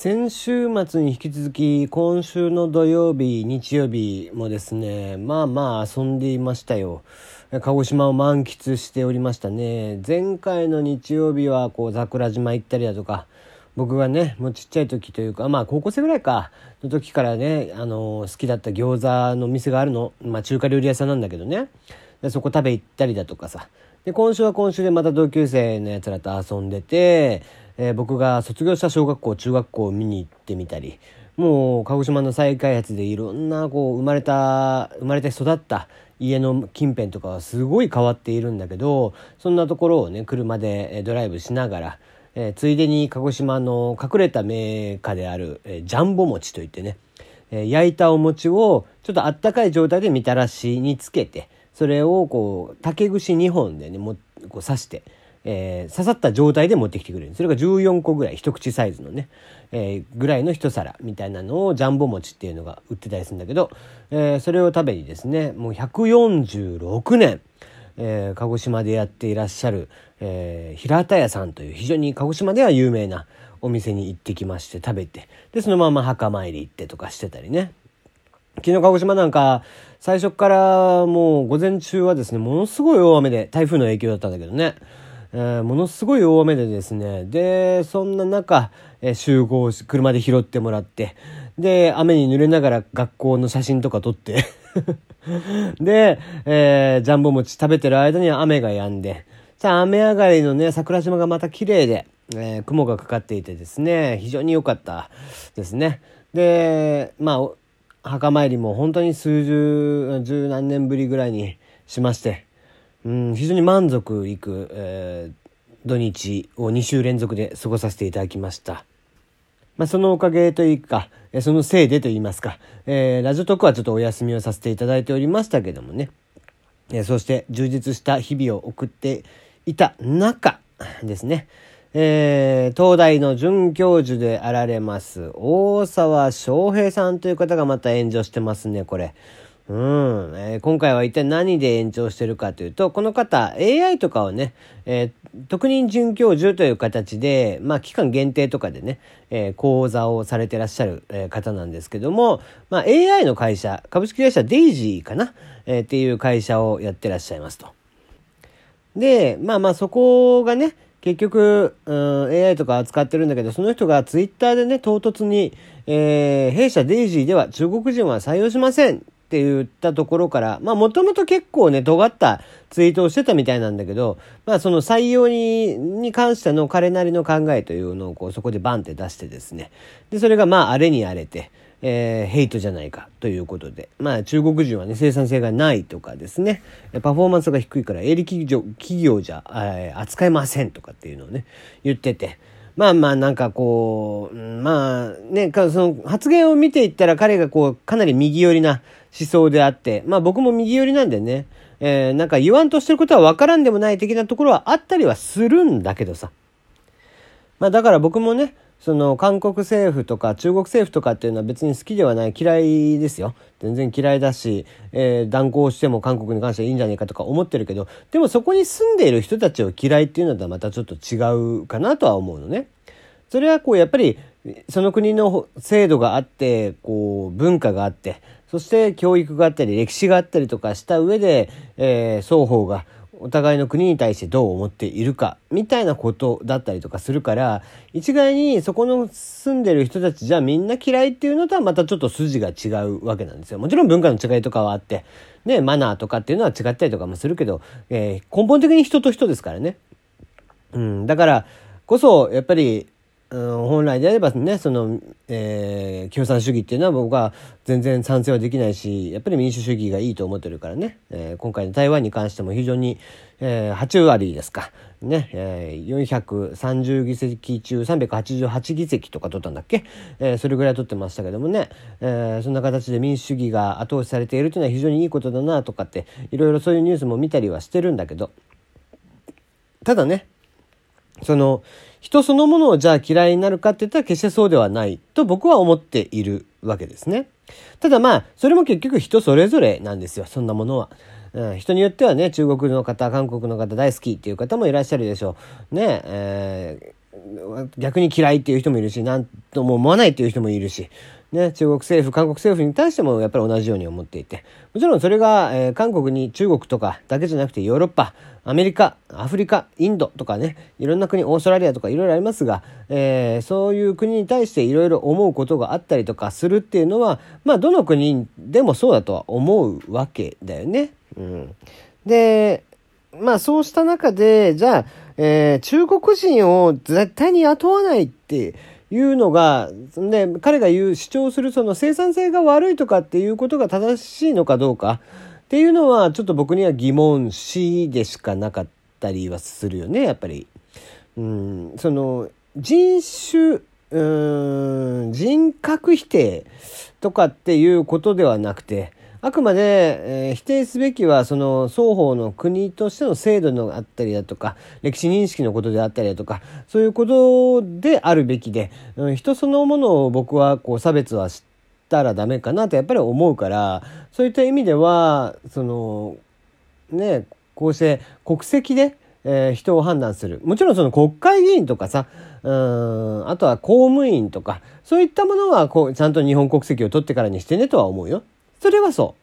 先週末に引き続き今週の土曜日日曜日もですねまあまあ遊んでいましたよ。鹿児島を満喫しておりましたね。前回の日曜日はこう桜島行ったりだとか僕がねもうちっちゃい時というかまあ高校生ぐらいかの時からねあの好きだった餃子の店があるの。まあ中華料理屋さんなんだけどね。でそこ食べ行ったりだとかさ。で今週は今週でまた同級生のやつらと遊んでてえー、僕が卒業した小学校中学校を見に行ってみたりもう鹿児島の再開発でいろんなこう生まれた生まれて育った家の近辺とかはすごい変わっているんだけどそんなところをね車でドライブしながら、えー、ついでに鹿児島の隠れた名家である、えー、ジャンボ餅といってね、えー、焼いたお餅をちょっとあったかい状態でみたらしにつけてそれをこう竹串2本でねもこう刺してえー、刺さった状態で持ってきてくれる。それが14個ぐらい一口サイズのね、えー、ぐらいの一皿みたいなのをジャンボ餅っていうのが売ってたりするんだけど、えー、それを食べにですねもう146年、えー、鹿児島でやっていらっしゃる、えー、平田屋さんという非常に鹿児島では有名なお店に行ってきまして食べてでそのまま墓参り行ってとかしてたりね。昨日鹿児島なんか最初からもう午前中はですねものすごい大雨で台風の影響だったんだけどね。えー、ものすごい大雨でですね。でそんな中、えー、集合し車で拾ってもらってで雨に濡れながら学校の写真とか撮って。で、えー、ジャンボ餅食べてる間には雨が止んでさあ雨上がりのね桜島がまた綺麗で、えー、雲がかかっていてですね非常に良かったですね。でまあ墓参りも本当に数十十何年ぶりぐらいにしましてうん、非常に満足いく、えー、土日を2週連続で過ごさせていただきました。まあ、そのおかげというか、そのせいでと言いますか、えー、ラジオトークはちょっとお休みをさせていただいておりましたけどもね、えー、そして充実した日々を送っていた中ですね、えー、東大の准教授であられます大沢翔平さんという方がまた炎上してますね、これ。うん、えー、今回は一体何で延長してるかというと、この方、AI とかをね、えー、特任准教授という形で、まあ、期間限定とかでね、えー、講座をされてらっしゃる、えー、方なんですけども、まあ、AI の会社、株式会社デイジーかな、えー、っていう会社をやってらっしゃいますと。で、まあまあそこがね、結局、うん、AI とか扱ってるんだけど、その人がツイッターでね、唐突に、えー、弊社デイジーでは中国人は採用しません。って言ったところから、まあもともと結構ね、尖ったツイートをしてたみたいなんだけど、まあその採用に、に関しての彼なりの考えというのをこうそこでバンって出してですね。で、それがまああれに荒れて、えー、ヘイトじゃないかということで、まあ中国人はね、生産性がないとかですね、パフォーマンスが低いから営利企業企業じゃ、えー、扱えませんとかっていうのをね、言ってて、まあまあなんかこう、まあね、その発言を見ていったら彼がこうかなり右寄りな思想であって、まあ僕も右寄りなんでね、えー、なんか言わんとしてることはわからんでもない的なところはあったりはするんだけどさ。まあだから僕もね、その韓国政府とか中国政府とかっていうのは別に好きではない嫌いですよ。全然嫌いだし、えー、断交しても韓国に関してはいいんじゃないかとか思ってるけど、でもそこに住んでいる人たちを嫌いっていうのとはまたちょっと違うかなとは思うのね。それはこうやっぱりその国の制度があって、こう文化があって、そして教育があったり歴史があったりとかした上で、えー、双方がお互いの国に対してどう思っているかみたいなことだったりとかするから一概にそこの住んでる人たちじゃみんな嫌いっていうのとはまたちょっと筋が違うわけなんですよ。もちろん文化の違いとかはあってねマナーとかっていうのは違ったりとかもするけど、えー、根本的に人と人ですからね。うん、だからこそやっぱりうん、本来であればね、その、えー、共産主義っていうのは僕は全然賛成はできないし、やっぱり民主主義がいいと思ってるからね、えー、今回の台湾に関しても非常に、えー、8割ですか、ね、えー、430議席中388議席とか取ったんだっけ、えー、それぐらい取ってましたけどもね、えー、そんな形で民主主義が後押しされているというのは非常にいいことだなとかって、いろいろそういうニュースも見たりはしてるんだけど、ただね、その、人そのものをじゃあ嫌いになるかって言ったら決してそうではないと僕は思っているわけですね。ただまあ、それも結局人それぞれなんですよ、そんなものは。うん、人によってはね、中国の方、韓国の方大好きっていう方もいらっしゃるでしょう。ね、えー、逆に嫌いっていう人もいるし、なんとも思わないっていう人もいるし、ね、中国政府、韓国政府に対してもやっぱり同じように思っていて、もちろんそれが、えー、韓国に中国とかだけじゃなくてヨーロッパ、アメリカ、アフリカ、インドとかね、いろんな国、オーストラリアとかいろいろありますが、えー、そういう国に対していろいろ思うことがあったりとかするっていうのは、まあどの国でもそうだとは思うわけだよね。うん。で、まあそうした中で、じゃあ、えー、中国人を絶対に雇わないって、いうのが、ね、彼が言う主張するその生産性が悪いとかっていうことが正しいのかどうかっていうのはちょっと僕には疑問視でしかなかったりはするよねやっぱり。うんその人種うん人格否定とかっていうことではなくてあくまで、えー、否定すべきはその双方の国としての制度のあったりだとか歴史認識のことであったりだとかそういうことであるべきで、うん、人そのものを僕はこう差別はしたらダメかなとやっぱり思うからそういった意味ではそのねこうして国籍で、えー、人を判断するもちろんその国会議員とかさうんあとは公務員とかそういったものはこうちゃんと日本国籍を取ってからにしてねとは思うよ。それはそ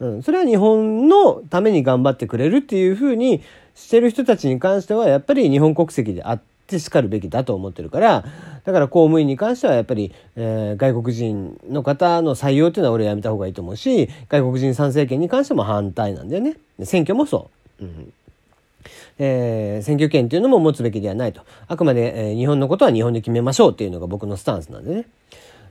う。うん。それは日本のために頑張ってくれるっていうふうにしてる人たちに関しては、やっぱり日本国籍であってしかるべきだと思ってるから、だから公務員に関してはやっぱり、えー、外国人の方の採用っていうのは俺はやめた方がいいと思うし、外国人参政権に関しても反対なんだよね。選挙もそう。うんえー、選挙権っていうのも持つべきではないと。あくまで、えー、日本のことは日本で決めましょうっていうのが僕のスタンスなんでね。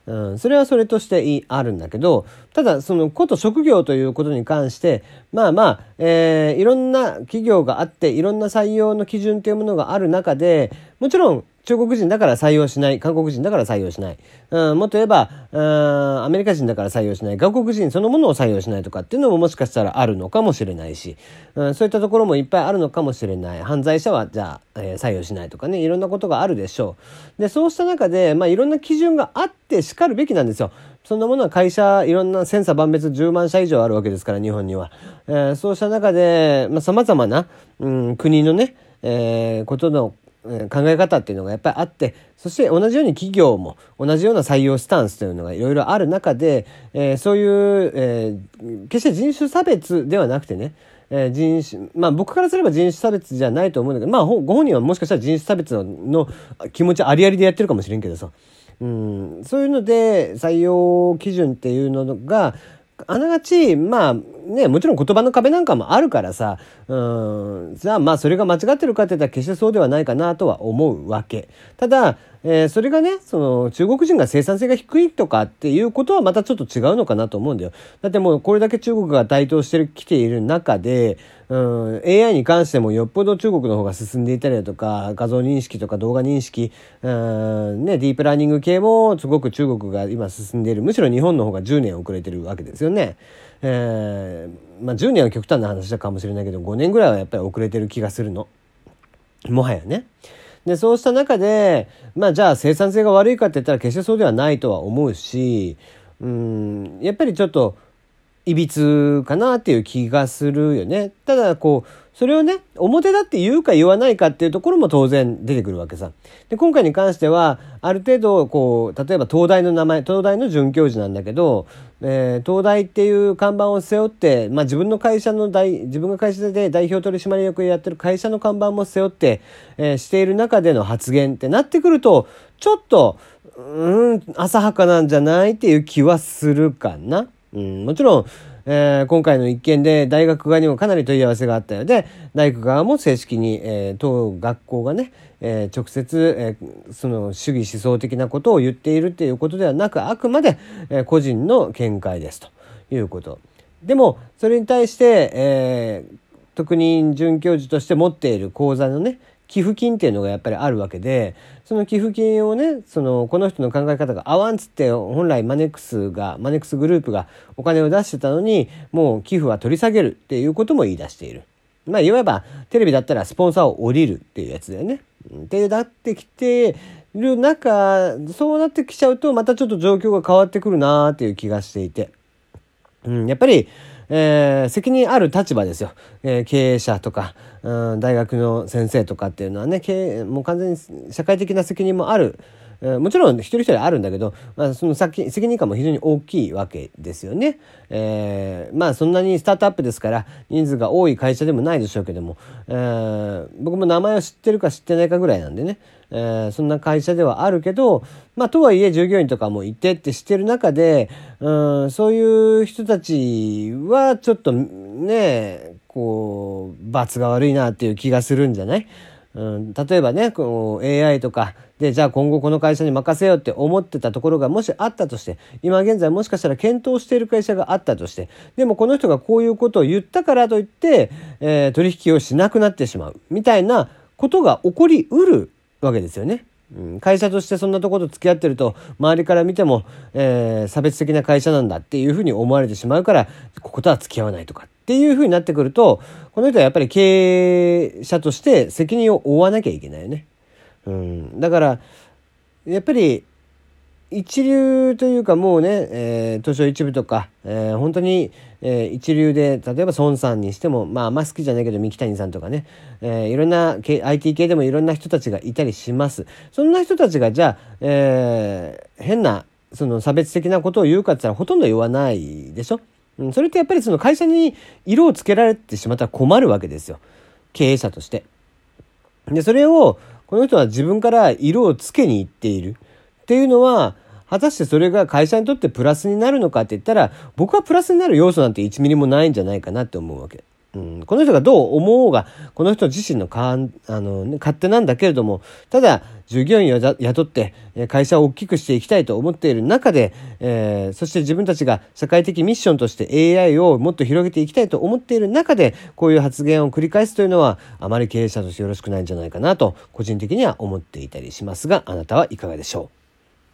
うん、それはそれとしてあるんだけど、ただそのこと職業ということに関して、まあまあ、えー、いろんな企業があって、いろんな採用の基準というものがある中で、もちろん中国人だから採用しない、韓国人だから採用しない、うん、もっと言えば、うん、アメリカ人だから採用しない、外国人そのものを採用しないとかっていうのももしかしたらあるのかもしれないし、うん、そういったところもいっぱいあるのかもしれない。犯罪者はじゃあ、えー、採用しないとかね、いろんなことがあるでしょう。で、そうした中で、まあいろんな基準があってしかるべきなんですよ。そんなものは会社、いろんな千差万別10万社以上あるわけですから、日本には。えー、そうした中で、まあ様々な、うん、国のね、えー、ことの考え方っていうのがやっぱりあってそして同じように企業も同じような採用スタンスというのがいろいろある中で、えー、そういう、えー、決して人種差別ではなくてねえー、人種、まあ僕からすれば人種差別じゃないと思うんだけど、まあご本人はもしかしたら人種差別の気持ちありありでやってるかもしれんけどさ。うん、そういうので採用基準っていうのが、あながち、まあね、もちろん言葉の壁なんかもあるからさ、うん、じゃあまあそれが間違ってるかって言ったら決してそうではないかなとは思うわけ。ただ、えー、それがね、その中国人が生産性が低いとかっていうことはまたちょっと違うのかなと思うんだよ。だってもうこれだけ中国が台頭してきている中で、うん、AI に関してもよっぽど中国の方が進んでいたりだとか、画像認識とか動画認識、うん、ね、ディープラーニング系もすごく中国が今進んでいる。むしろ日本の方が10年遅れてるわけですよね。えー、まあ10年は極端な話だかもしれないけど、5年ぐらいはやっぱり遅れてる気がするの。もはやね。で、そうした中で、まあじゃあ生産性が悪いかって言ったら決してそうではないとは思うし、うん、やっぱりちょっと、いびつかなっていう気がするよね。ただ、こう、それをね、表だって言うか言わないかっていうところも当然出てくるわけさ。で、今回に関しては、ある程度、こう、例えば東大の名前、東大の准教授なんだけど、えー、東大っていう看板を背負って、まあ自分の会社の大、自分が会社で代表取締役をやってる会社の看板も背負って、えー、している中での発言ってなってくると、ちょっと、うん、浅はかなんじゃないっていう気はするかな。うん、もちろん、えー、今回の一件で大学側にもかなり問い合わせがあったようで、大学側も正式に、えー、当学校がね、えー、直接、えー、その主義思想的なことを言っているっていうことではなく、あくまで、えー、個人の見解ですということ。でも、それに対して、えー、特任准教授として持っている講座のね、寄付金っていうのがやっぱりあるわけで、その寄付金をね、その、この人の考え方が合わんつって、本来マネックスが、マネックスグループがお金を出してたのに、もう寄付は取り下げるっていうことも言い出している。まあ、いわば、テレビだったらスポンサーを降りるっていうやつだよね。ってなってきてる中、そうなってきちゃうと、またちょっと状況が変わってくるなーっていう気がしていて。うん、やっぱり、えー、責任ある立場ですよ。えー、経営者とか、うん、大学の先生とかっていうのはね、経営もう完全に社会的な責任もある、えもちろん一人一人あるんだけど、まあ、その責任感も非常に大きいわけですよね。えー、まあそんなにスタートアップですから人数が多い会社でもないでしょうけども、えー、僕も名前を知ってるか知ってないかぐらいなんでね、えー、そんな会社ではあるけど、まあとはいえ従業員とかもいてってしてる中で、うん、そういう人たちはちょっとねこう罰が悪いなっていう気がするんじゃない？うん、例えばねこう AI とかでじゃあ今後この会社に任せようって思ってたところがもしあったとして今現在もしかしたら検討している会社があったとしてでもこの人がこういうことを言ったからといって、えー、取引をしなくなってしまうみたいなことが起こりうるわけですよね。うん、会社としてそんなとこと付き合ってると周りから見ても、えー、差別的な会社なんだっていうふうに思われてしまうからこことは付き合わないとかっていうふうになってくるとこの人はやっぱり経営者として責任を負わなきゃいけないよね。うん、だからやっぱり一流というかもうね、えー、東証一部とか、えー、本当に、えー、一流で例えば孫さんにしてもまああんま好きじゃないけど三木谷さんとかね、えー、いろんな IT 系でもいろんな人たちがいたりします。そんな人たちがじゃあ、えー、変なその差別的なことを言うかって言ったらほとんど言わないでしょ、うん、それってやっぱりその会社に色をつけられてしまったら困るわけですよ。経営者として。でそれをこの人は自分から色をつけに行っているっていうのは果たしてそれが会社にとってプラスになるのかって言ったら僕はプラスになる要素なんて1ミリもないんじゃないかなって思うわけ。うん、この人がどう思おうがこの人自身のかあの、ね、勝手なんだけれどもただ従業員を雇って会社を大きくしていきたいと思っている中で、えー、そして自分たちが社会的ミッションとして AI をもっと広げていきたいと思っている中でこういう発言を繰り返すというのはあまり経営者としてよろしくないんじゃないかなと個人的には思っていたりしますがあなたはいかがでしょう？